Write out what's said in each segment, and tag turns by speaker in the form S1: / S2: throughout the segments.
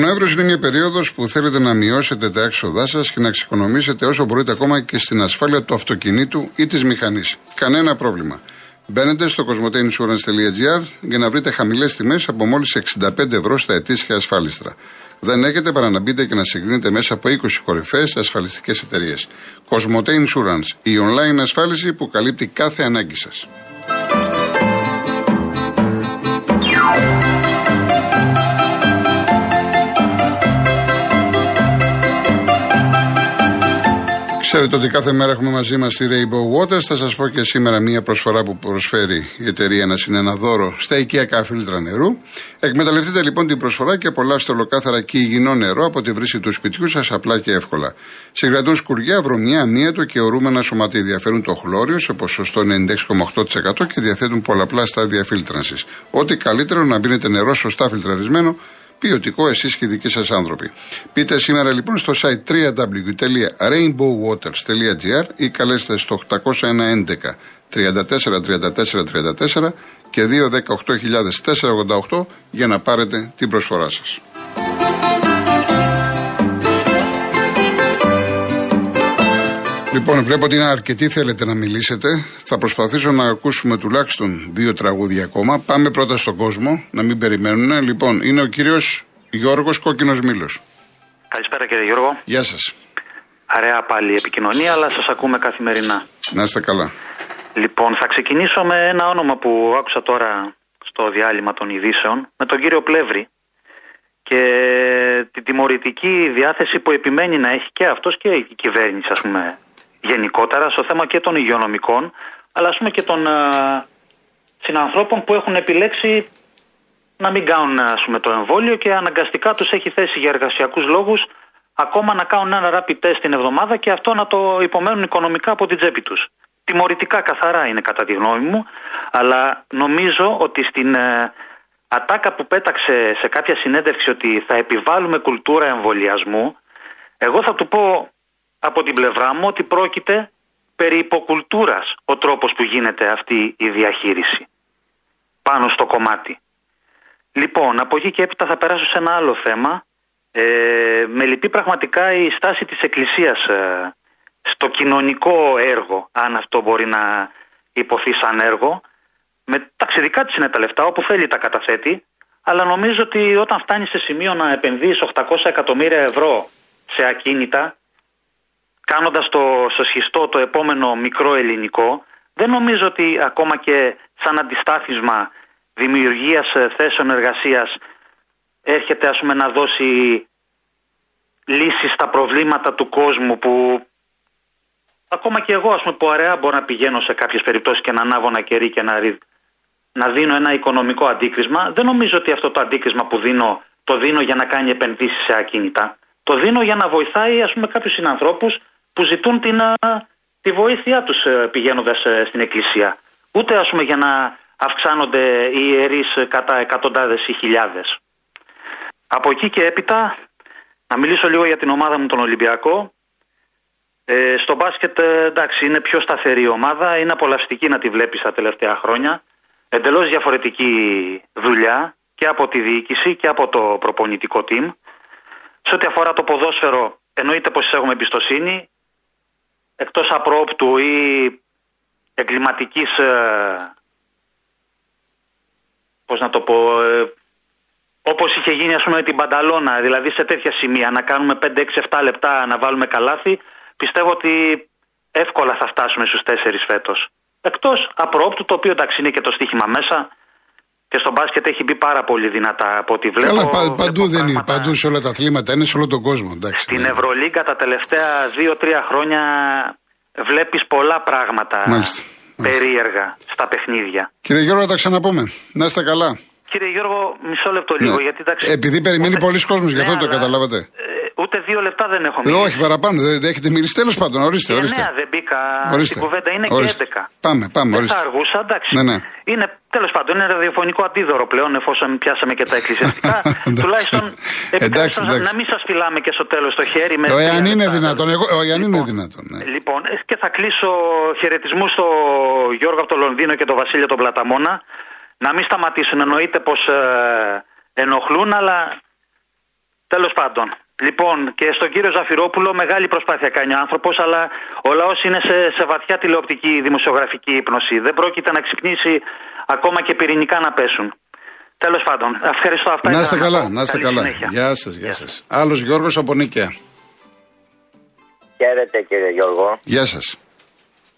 S1: Νοέμβριος είναι μια περίοδος που θέλετε να μειώσετε τα έξοδά σας και να εξοικονομήσετε όσο μπορείτε ακόμα και στην ασφάλεια του αυτοκινήτου ή της μηχανής. Κανένα πρόβλημα. Μπαίνετε στο cosmoteinsurance.gr για να βρείτε χαμηλές τιμές από μόλις 65 ευρώ στα ετήσια ασφάλιστρα. Δεν έχετε παρά να μπείτε και να συγκρίνετε μέσα από 20 κορυφαίες ασφαλιστικές εταιρείες. Cosmote Insurance, η online ασφάλιση που καλύπτει κάθε ανάγκη σας. Ξέρετε ότι κάθε μέρα έχουμε μαζί μας τη Rainbow Waters. Θα σας πω και σήμερα μία προσφορά που προσφέρει η εταιρεία να είναι ένα δώρο στα οικιακά φίλτρα νερού. Εκμεταλλευτείτε λοιπόν την προσφορά και απολαύστε ολοκάθαρα και υγιεινό νερό από τη βρύση του σπιτιού σας απλά και εύκολα. Συγκρατούν σκουριά, βρωμιά, αμύετο και ορούμενα σωματίδια. Διαφέρουν το χλώριο σε ποσοστό 96,8% και διαθέτουν πολλαπλά στάδια φίλτρανσης. Ό,τι καλύτερο να μπίνετε νερό σωστά φιλτραρισμένο ποιοτικό εσείς και οι δικοί σας άνθρωποι. Πείτε σήμερα λοιπόν στο site www.rainbowwaters.gr ή καλέστε στο 811 34 34 34 και 218.488 για να πάρετε την προσφορά σας. Λοιπόν, βλέπω ότι είναι αρκετοί θέλετε να μιλήσετε. Θα προσπαθήσω να ακούσουμε τουλάχιστον δύο τραγούδια ακόμα. Πάμε πρώτα στον κόσμο, να μην περιμένουν. Λοιπόν, είναι ο κύριος Γιώργος Κόκκινος Μήλος.
S2: Καλησπέρα κύριε Γιώργο.
S1: Γεια σας.
S2: Αραιά πάλι επικοινωνία, αλλά σας ακούμε καθημερινά.
S1: Να είστε καλά.
S2: Λοιπόν, θα ξεκινήσω με ένα όνομα που άκουσα τώρα στο διάλειμμα των ειδήσεων, με τον κύριο Πλεύρη και την τιμωρητική διάθεση που επιμένει να έχει και αυτός και η κυβέρνηση, ας πούμε, γενικότερα στο θέμα και των υγειονομικών, αλλά ας πούμε και των α, συνανθρώπων που έχουν επιλέξει να μην κάνουν ας πούμε, το εμβόλιο και αναγκαστικά τους έχει θέσει για εργασιακούς λόγους ακόμα να κάνουν ένα rapid test την εβδομάδα και αυτό να το υπομένουν οικονομικά από την τσέπη τους. Τιμωρητικά καθαρά είναι κατά τη γνώμη μου, αλλά νομίζω ότι στην ε, ατάκα που πέταξε σε κάποια συνέντευξη ότι θα επιβάλλουμε κουλτούρα εμβολιασμού, εγώ θα του πω από την πλευρά μου ότι πρόκειται περί υποκουλτούρας ο τρόπος που γίνεται αυτή η διαχείριση πάνω στο κομμάτι. Λοιπόν, από εκεί και έπειτα θα περάσω σε ένα άλλο θέμα. Ε, με λυπεί πραγματικά η στάση της Εκκλησίας ε, στο κοινωνικό έργο, αν αυτό μπορεί να υποθεί σαν έργο. Με ταξιδικά της είναι τα λεφτά, όπου θέλει τα καταθέτει, αλλά νομίζω ότι όταν φτάνει σε σημείο να επενδύεις 800 εκατομμύρια ευρώ σε ακίνητα, κάνοντας το σοσχιστό το επόμενο μικρό ελληνικό, δεν νομίζω ότι ακόμα και σαν αντιστάθισμα δημιουργίας ε, θέσεων εργασίας έρχεται ας πούμε να δώσει λύσεις στα προβλήματα του κόσμου που ακόμα και εγώ ας πούμε που αραιά μπορώ να πηγαίνω σε κάποιες περιπτώσεις και να ανάβω ένα κερί και να, να δίνω ένα οικονομικό αντίκρισμα δεν νομίζω ότι αυτό το αντίκρισμα που δίνω το δίνω για να κάνει επενδύσεις σε ακίνητα. Το δίνω για να βοηθάει ας πούμε κάποιους συνανθρώπους που ζητούν την, τη βοήθειά τους ε, πηγαίνοντας ε, στην εκκλησία ούτε ας πούμε για να αυξάνονται οι ιερείς κατά εκατοντάδες ή χιλιάδες. Από εκεί και έπειτα να μιλήσω λίγο για την ομάδα μου τον Ολυμπιακό. Ε, στο μπάσκετ ε, εντάξει είναι πιο σταθερή ομάδα, είναι απολαυστική να τη βλέπεις τα τελευταία χρόνια. Εντελώς διαφορετική δουλειά και από τη διοίκηση και από το προπονητικό team. Σε ό,τι αφορά το ποδόσφαιρο εννοείται πως έχουμε εμπιστοσύνη. Εκτός απρόπτου ή εγκληματικής ε, Πώς να το πω, ε, όπως είχε γίνει ας πούμε με την Πανταλώνα, δηλαδή σε τέτοια σημεία να κάνουμε 5-6-7 λεπτά να βάλουμε καλάθι, πιστεύω ότι εύκολα θα φτάσουμε στους 4 φέτος. Εκτός απρόπτου, το οποίο εντάξει είναι και το στοίχημα μέσα και στο μπάσκετ έχει μπει πάρα πολύ δυνατά από ό,τι βλέπω.
S1: Καλά, πα, παντού δεν είναι. Παντού σε όλα τα αθλήματα είναι, σε όλο τον κόσμο. Εντάξει,
S2: Στην ναι. Ευρωλίγκα τα τελευταία 2-3 χρόνια βλέπεις πολλά πράγματα.
S1: Μάλιστα
S2: περίεργα στα παιχνίδια.
S1: Κύριε Γιώργο, θα τα ξαναπούμε. Να είστε καλά.
S2: Κύριε Γιώργο, μισό λεπτό λίγο. Ναι. Γιατί, εντάξει,
S1: Επειδή περιμένει πολλοί κόσμος, γι' αυτό ναι, το καταλάβατε.
S2: Ε, ούτε δύο λεπτά δεν έχω
S1: μιλήσει. όχι, παραπάνω. Δεν έχετε μιλήσει. Τέλος πάντων, ορίστε. ορίστε.
S2: Ναι, δεν μπήκα. Ορίστε. Στην κουβέντα είναι ορίστε. και 11.
S1: Πάμε, πάμε.
S2: Δεν θα αργούσα, εντάξει.
S1: Ναι, ναι.
S2: Είναι τέλος πάντων είναι ραδιοφωνικό αντίδωρο πλέον, εφόσον πιάσαμε και τα εκκλησιαστικά. Τουλάχιστον εντάξει, εντάξει. να μην σας φυλάμε και στο τέλος το χέρι. Με
S1: ο εάν είναι δυνατόν. Εγώ, ο εάν είναι λοιπόν, δυνατόν. Ναι.
S2: Λοιπόν, ε, και θα κλείσω χαιρετισμού στο Γιώργο από το Λονδίνο και τον Βασίλειο τον Πλαταμόνα. Να μην σταματήσουν. Εννοείται πως ε, ενοχλούν, αλλά Τέλος πάντων. Λοιπόν, και στον κύριο Ζαφυρόπουλο μεγάλη προσπάθεια κάνει ο άνθρωπος, αλλά ο λαός είναι σε, σε βαθιά τηλεοπτική δημοσιογραφική ύπνοση. Δεν πρόκειται να ξυπνήσει ακόμα και πυρηνικά να πέσουν. Τέλος πάντων, ευχαριστώ αυτά.
S1: Να είστε καλά, να είστε καλά. Γεια σας, γεια σας. Άλλος Γιώργος από Νίκαια.
S3: Χαίρετε κύριε Γιώργο.
S1: Γεια σας.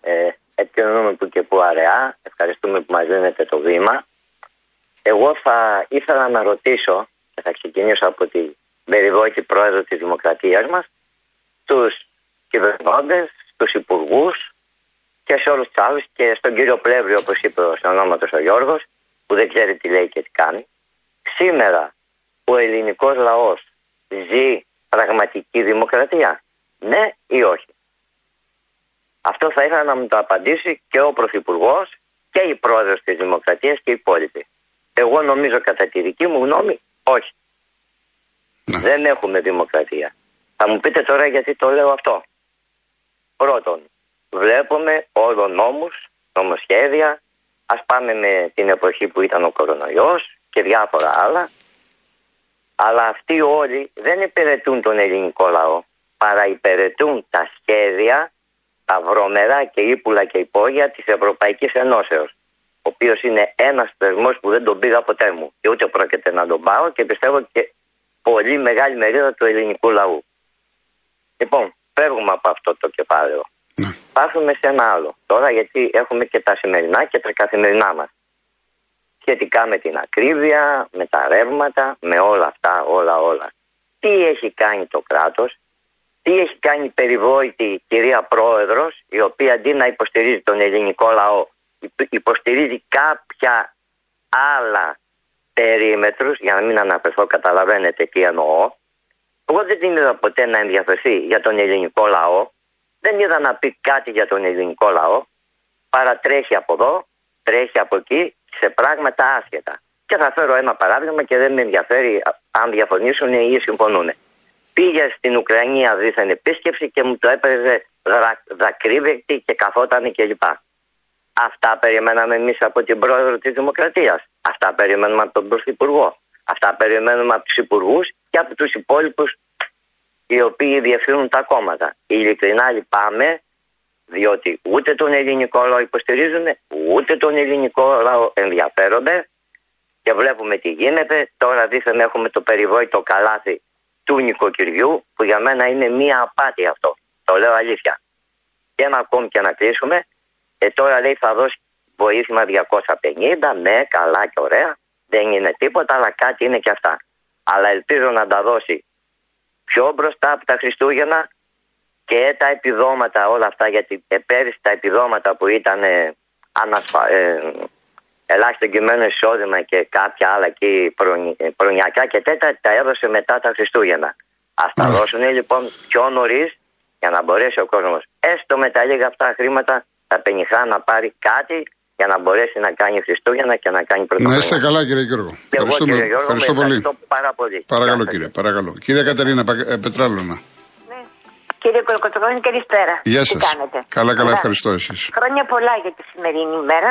S3: Ε, επικοινωνούμε που και που αραιά. Ευχαριστούμε που μας δίνετε το βήμα. Εγώ θα ήθελα να ρωτήσω, και θα ξεκινήσω από την περιβόητη πρόεδρο της Δημοκρατίας μας, τους κυβερνώντες, τους υπουργούς και σε όλους τους άλλους και στον κύριο Πλεύρη, όπως είπε ο ονόματος ο Γιώργος, που δεν ξέρει τι λέει και τι κάνει. Σήμερα ο ελληνικός λαός ζει πραγματική δημοκρατία. Ναι ή όχι. Αυτό θα ήθελα να μου το απαντήσει και ο Πρωθυπουργός και η πρόεδρος της Δημοκρατίας και οι υπόλοιποι. Εγώ νομίζω κατά τη δική μου γνώμη όχι. Ναι. Δεν έχουμε δημοκρατία. Θα μου πείτε τώρα γιατί το λέω αυτό. Πρώτον, βλέπουμε όλο νόμους, νομοσχέδια, ας πάμε με την εποχή που ήταν ο κορονοϊός και διάφορα άλλα, αλλά αυτοί όλοι δεν υπηρετούν τον ελληνικό λαό παραυπηρετούν τα σχέδια, τα βρωμερά και ύπουλα και υπόγεια της Ευρωπαϊκής Ενώσεως ο οποίος είναι ένας θεσμός που δεν τον πήγα ποτέ μου και ούτε πρόκειται να τον πάω και πιστεύω και πολύ μεγάλη μερίδα του ελληνικού λαού. Λοιπόν, φεύγουμε από αυτό το κεφάλαιο. Ναι. Πάθουμε σε ένα άλλο. Τώρα γιατί έχουμε και τα σημερινά και τα καθημερινά μας. Σχετικά με την ακρίβεια, με τα ρεύματα, με όλα αυτά, όλα όλα. Τι έχει κάνει το κράτος τι έχει κάνει η περιβόητη κυρία Πρόεδρος, η οποία αντί να υποστηρίζει τον ελληνικό λαό, υποστηρίζει κάποια άλλα περίμετρους, για να μην αναφερθώ καταλαβαίνετε τι εννοώ. Εγώ δεν την είδα ποτέ να ενδιαφερθεί για τον ελληνικό λαό, δεν είδα να πει κάτι για τον ελληνικό λαό, παρατρέχει από εδώ, τρέχει από εκεί, σε πράγματα άσχετα. Και θα φέρω ένα παράδειγμα και δεν με ενδιαφέρει αν διαφωνήσουν ή συμφωνούν πήγε στην Ουκρανία δίθεν επίσκεψη και μου το έπαιζε δακρύβεκτη και καθόταν κλπ. Αυτά περιμέναμε εμείς από την πρόεδρο της Δημοκρατίας. Αυτά περιμένουμε από τον Πρωθυπουργό. Αυτά περιμένουμε από τους υπουργούς και από τους υπόλοιπους οι οποίοι διευθύνουν τα κόμματα. Ειλικρινά λυπάμαι, διότι ούτε τον ελληνικό λαό υποστηρίζουν, ούτε τον ελληνικό λαό ενδιαφέρονται και βλέπουμε τι γίνεται. Τώρα δίθεν έχουμε το περιβόητο καλάθι του νοικοκυριού που για μένα είναι μία απάτη αυτό. Το λέω αλήθεια. Και ένα ακόμη και να κλείσουμε. Ε, τώρα λέει θα δώσει βοήθημα 250, ναι, καλά και ωραία. Δεν είναι τίποτα, αλλά κάτι είναι και αυτά. Αλλά ελπίζω να τα δώσει πιο μπροστά από τα Χριστούγεννα και τα επιδόματα όλα αυτά, γιατί ε, πέρυσι τα επιδόματα που ήταν ε, ανασφα... ε, ελάχιστο κειμένο εισόδημα και κάποια άλλα εκεί προνοιακά και τέτα τα έδωσε μετά τα Χριστούγεννα. Α τα δώσουν λοιπόν πιο νωρίς για να μπορέσει ο κόσμος έστω με τα λίγα αυτά χρήματα τα πενιχά να πάρει κάτι για να μπορέσει να κάνει Χριστούγεννα και να κάνει πρωτοβουλία.
S1: Να είστε καλά κύριε Γιώργο.
S3: Και εγώ, κύριε Γιώργο ευχαριστώ, πολύ. πάρα πολύ.
S1: Παρακαλώ κύριε, παρακαλώ. Κύριε Κατερίνα ε, Πετράλωνα.
S4: Κύριε Κολοκοτρώνη, καλησπέρα.
S1: Γεια σας. Καλά, καλά, ευχαριστώ εσείς.
S4: Χρόνια πολλά για τη σημερινή ημέρα.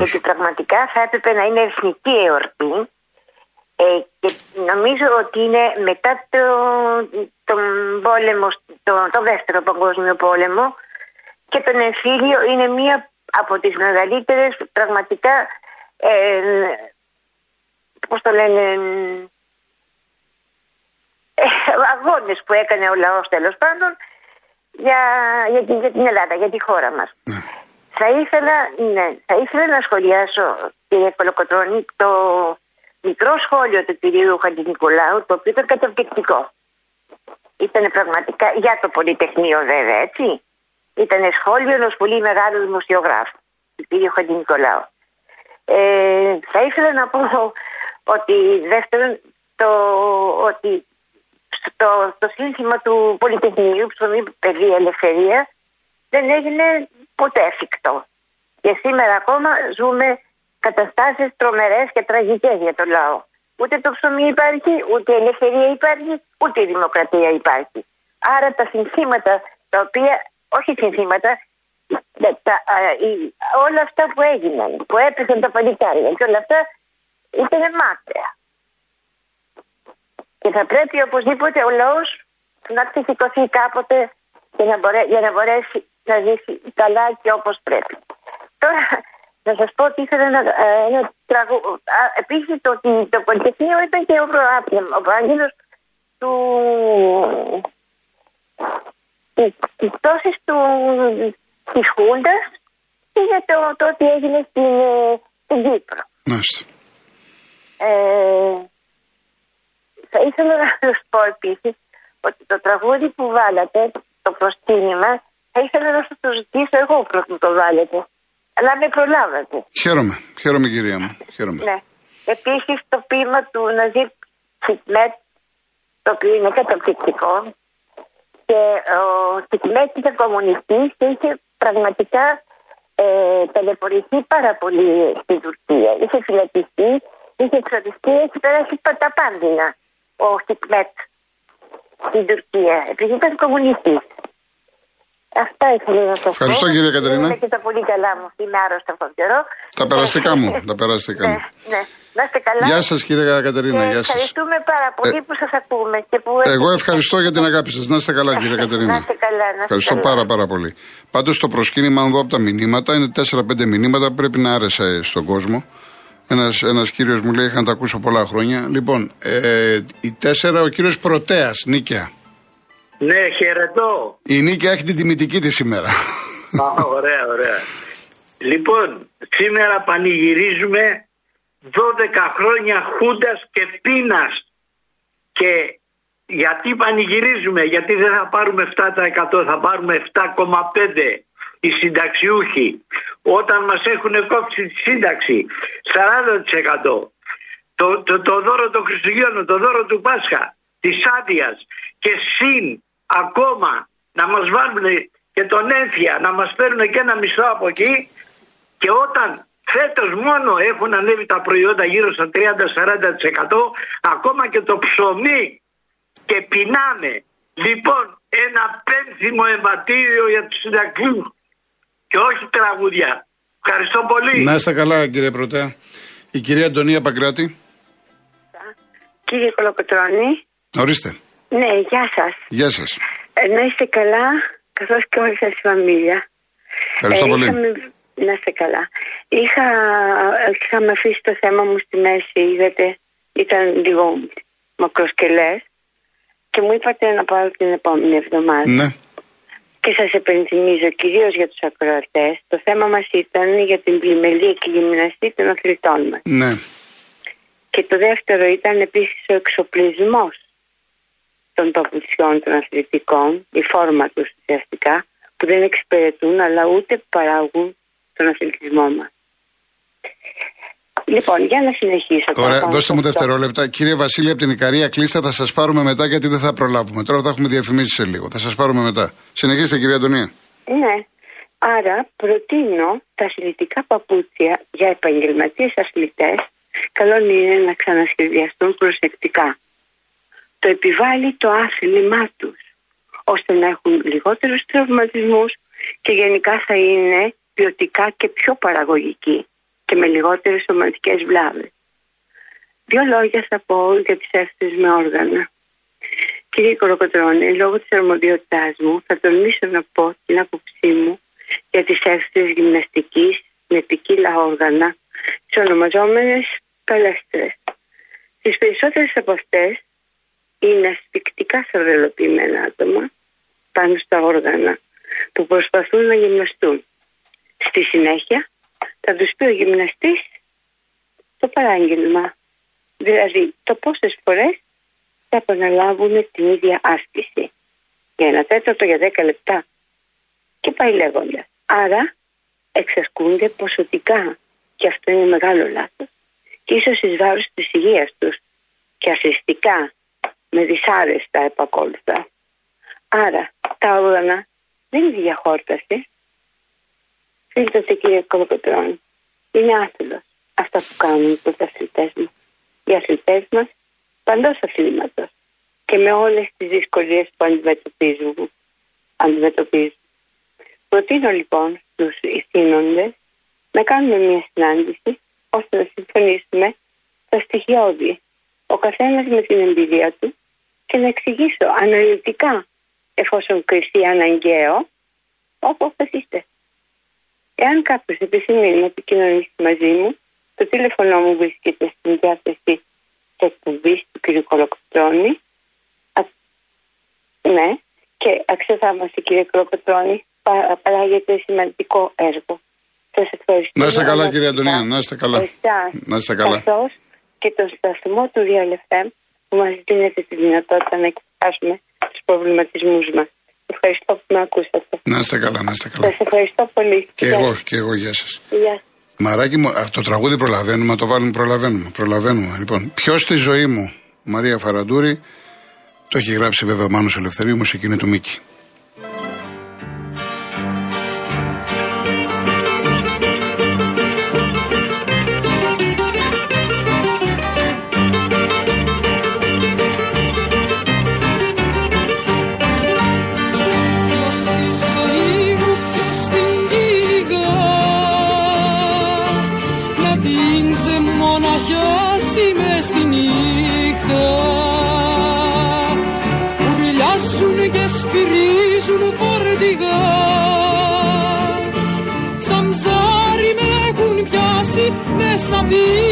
S4: Γιατί πραγματικά θα έπρεπε να είναι εθνική εορτή. Ε, και νομίζω ότι είναι μετά το, τον πόλεμο, το, το δεύτερο παγκόσμιο πόλεμο και τον εμφύλιο είναι μία από τις μεγαλύτερες πραγματικά ε, πώς το λένε ε, αγώνες που έκανε ο λαός τέλος πάντων για, για, την, για την Ελλάδα, για τη χώρα μας. Ναι. Θα ήθελα, ναι, θα ήθελα να σχολιάσω, κύριε Κολοκοτρώνη, το μικρό σχόλιο του κυρίου Χαντινικολάου, το οποίο ήταν καταπληκτικό. Ήταν πραγματικά για το Πολυτεχνείο βέβαια, έτσι. Ήταν σχόλιο ενός πολύ μεγάλου δημοσιογράφου, του κυρίου Χαντινικολάου. Ε, θα ήθελα να πω ότι δεύτερον, το, ότι στο, στο σύνθημα του Πολυτεχνείου, ψωμί, παιδεία, ελευθερία, δεν έγινε ποτέ εφικτό. Και σήμερα ακόμα ζούμε καταστάσεις τρομερές και τραγικές για το λαό. Ούτε το ψωμί υπάρχει, ούτε η ελευθερία υπάρχει, ούτε η δημοκρατία υπάρχει. Άρα τα συνθήματα τα οποία, όχι συνθήματα, τα, όλα αυτά που έγιναν, που έπεσαν τα παλικάρια και όλα αυτά ήταν μάταια.
S5: Και θα πρέπει οπωσδήποτε ο λαός να ξεσηκωθεί κάποτε για να, μπορέ, για να μπορέσει να ζήσει καλά και όπως πρέπει. Τώρα να σας πω ότι ήθελα ένα, ένα τραγούδι. Επίσης το, το Πολυτεχνείο ήταν και ο, ο προάγγελο του. Τη πτώση της Χούντας και για το, το ότι έγινε στην, στην Κύπρο.
S1: Μάλιστα.
S5: Ε, θα ήθελα να σας πω επίσης ότι το τραγούδι που βάλατε, το προσκύνημα, θα ήθελα να σας το ζητήσω εγώ πρώτα το βάλετε. Αλλά με προλάβατε.
S1: Χαίρομαι, χαίρομαι κυρία μου. Χαίρομαι.
S5: Ναι. Επίσης το ποίημα του Ναζίρ Τσιτμέτ, το οποίο είναι καταπληκτικό. Και ο Τσιτμέτ ήταν κομμουνιστής και είχε πραγματικά ε, ταλαιπωρηθεί πάρα πολύ στην Τουρκία. Είχε φυλακιστεί, είχε εξοριστεί, έχει περάσει τα πάντινα ο Τσιτμέτ στην Τουρκία, επειδή ήταν κομμουνιστής. Αυτά ήθελα να σας πω.
S1: Ευχαριστώ, κύριε Κατερίνα.
S5: Είμαι και τα πολύ καλά μου. Είμαι άρρωστα αυτόν τον καιρό.
S1: Τα περαστικά μου. Τα περαστικά
S5: Ναι,
S1: μου.
S5: ναι. Να είστε καλά.
S1: Γεια σας, κύριε Κατερίνα.
S5: Και
S1: Γεια σας.
S5: ευχαριστούμε πάρα πολύ
S1: Ε,
S5: που σας ακούμε. Και που
S1: Εγώ ευχαριστώ για την αγάπη σας. Να είστε καλά, κύριε
S5: Να
S1: Κατερίνα.
S5: είστε καλά, να είστε
S1: Ευχαριστώ
S5: καλά.
S1: πάρα πάρα πολύ. Πάντως το προσκύνημα, αν δω από τα μηνύματα, είναι 4-5 μηνύματα που πρέπει να άρεσε στον κόσμο. Ένας ένας κύριος μου λέει: Είχα να τα ακούσω πολλά χρόνια. Λοιπόν, ε, η 4 ο κύριος Πρωτέας, Νίκαια.
S6: Ναι, χαιρετώ.
S1: Η Νίκαια έχει την τιμητική της σήμερα.
S6: Α, ωραία, ωραία. Λοιπόν, σήμερα πανηγυρίζουμε 12 χρόνια χούντας και πείνας. Και γιατί πανηγυρίζουμε, γιατί δεν θα πάρουμε 7% θα πάρουμε 7,5% οι συνταξιούχοι. Όταν μας έχουν κόψει τη σύνταξη 40%. Το, το, το δώρο των Χριστουγέννων, το δώρο του Πάσχα, της άδειας και συν ακόμα να μας βάλουν και τον έμφυα, να μας παίρνουν και ένα μισθό από εκεί και όταν φέτος μόνο έχουν ανέβει τα προϊόντα γύρω στα 30-40% ακόμα και το ψωμί και πεινάμε. Λοιπόν, ένα πένθυμο εμβατήριο για τους συντακτικούς και όχι τραγούδια. Ευχαριστώ πολύ.
S1: να είστε καλά, κύριε Πρωτέα. Η κυρία Αντωνία Παγκράτη.
S5: Κύριε Κολοκοτρώνη,
S1: Ορίστε.
S5: ναι, γεια σας.
S1: Γεια σας.
S5: Ε, να είστε καλά, καθώς και όλη σας η φαμίλια.
S1: Ευχαριστώ πολύ.
S5: είχαμε- Να είστε καλά. Είχα, είχαμε αφήσει το θέμα μου στη μέση, είδατε, ήταν λίγο μακροσκελές και μου είπατε να πάρω την επόμενη εβδομάδα.
S1: Ναι.
S5: Και σας επενθυμίζω κυρίως για τους ακροατές, το θέμα μας ήταν για την πλημελία και γυμναστή των αθλητών μας.
S1: Ναι.
S5: Και το δεύτερο ήταν επίσης ο εξοπλισμός των παπουτσιών των αθλητικών, η φόρμα τους ουσιαστικά, που δεν εξυπηρετούν αλλά ούτε παράγουν τον αθλητισμό μας. Λοιπόν, για να συνεχίσω.
S1: Ωραία,
S5: παραπάνω
S1: δώστε μου
S5: σε αυτό.
S1: δευτερόλεπτα. Κύριε Βασίλη από την Ικαρία, κλείστε, θα σας πάρουμε μετά γιατί δεν θα προλάβουμε. Τώρα θα έχουμε διαφημίσεις σε λίγο. Θα σας πάρουμε μετά. Συνεχίστε, κυρία Αντωνία.
S5: Ναι. Άρα προτείνω τα αθλητικά παπούτσια για επαγγελματίες αθλητές καλό είναι να ξανασχεδιαστούν προσεκτικά. Το επιβάλλει το άθλημά τους ώστε να έχουν λιγότερους τραυματισμούς και γενικά θα είναι ποιοτικά και πιο παραγωγικοί και με λιγότερες σωματικές βλάβες. Δύο λόγια θα πω για τις αίθουσες με όργανα. Κύριε Κολοκοτρώνη, λόγω της αρμοδιότητάς μου θα τολμήσω να πω την άποψή μου για τις αίθουσες γυμναστικής με ποικίλα όργανα, τις ονομαζόμενες παλέστρες. Τις περισσότερες από αυτές είναι ασφικτικά σαρδελοποιημένα άτομα πάνω στα όργανα που προσπαθούν να γυμναστούν. Στη συνέχεια θα τους πει ο γυμναστής το παράγγελμα. Δηλαδή το πόσες φορές θα επαναλάβουν την ίδια άσκηση. Για ένα τέταρτο για δέκα λεπτά. Και πάει λέγοντας. Άρα εξασκούνται ποσοτικά. Και αυτό είναι μεγάλο λάθος. Και ίσως εις βάρος της υγείας τους. Και ασυστικά με δυσάρεστα επακόλουθα. Άρα τα όργανα δεν είναι διαχόρταση. Φίλτατε κύριε Κολοκοτρώνη. Είναι άθλος αυτά που κάνουν οι πρωταθλητές μας. Οι αθλητές μας παντός αθλήματος και με όλες τις δυσκολίες που αντιμετωπίζουν. αντιμετωπίζουν. Προτείνω λοιπόν στους ηθήνοντες να κάνουμε μια συνάντηση ώστε να συμφωνήσουμε τα στοιχειώδη. Ο καθένας με την εμπειρία του και να εξηγήσω αναλυτικά, εφόσον κριθεί αναγκαίο, όπου αποφασίστε. Εάν κάποιος επιθυμεί να επικοινωνήσει μαζί μου, το τηλέφωνο μου βρίσκεται στην διάθεση τη εκπομπή του κ. Κολοκοτρώνη. Ναι, και αξιοθαύμαστε κύριε Κολοκοτρώνη, παράγεται σημαντικό έργο. Σας ευχαριστώ.
S1: Να είστε καλά, κύριε Αντωνία, να είστε καλά.
S5: να είστε καλά. Καθώς και τον σταθμό του Real που μας δίνεται τη δυνατότητα να εκφράσουμε τους προβληματισμούς μας. Ευχαριστώ που με ακούσατε.
S1: Να είστε καλά, να είστε καλά.
S5: Σας ευχαριστώ πολύ.
S1: Και εγώ, και εγώ, γεια σας. Γεια. Μαράκι μου, το τραγούδι προλαβαίνουμε, το βάλουμε, προλαβαίνουμε. προλαβαίνουμε. Λοιπόν, ποιος στη ζωή μου, Μαρία Φαραντούρη, το έχει γράψει βέβαια Μάνος Ελευθερίου, μουσική είναι του Μίκη.
S7: Στα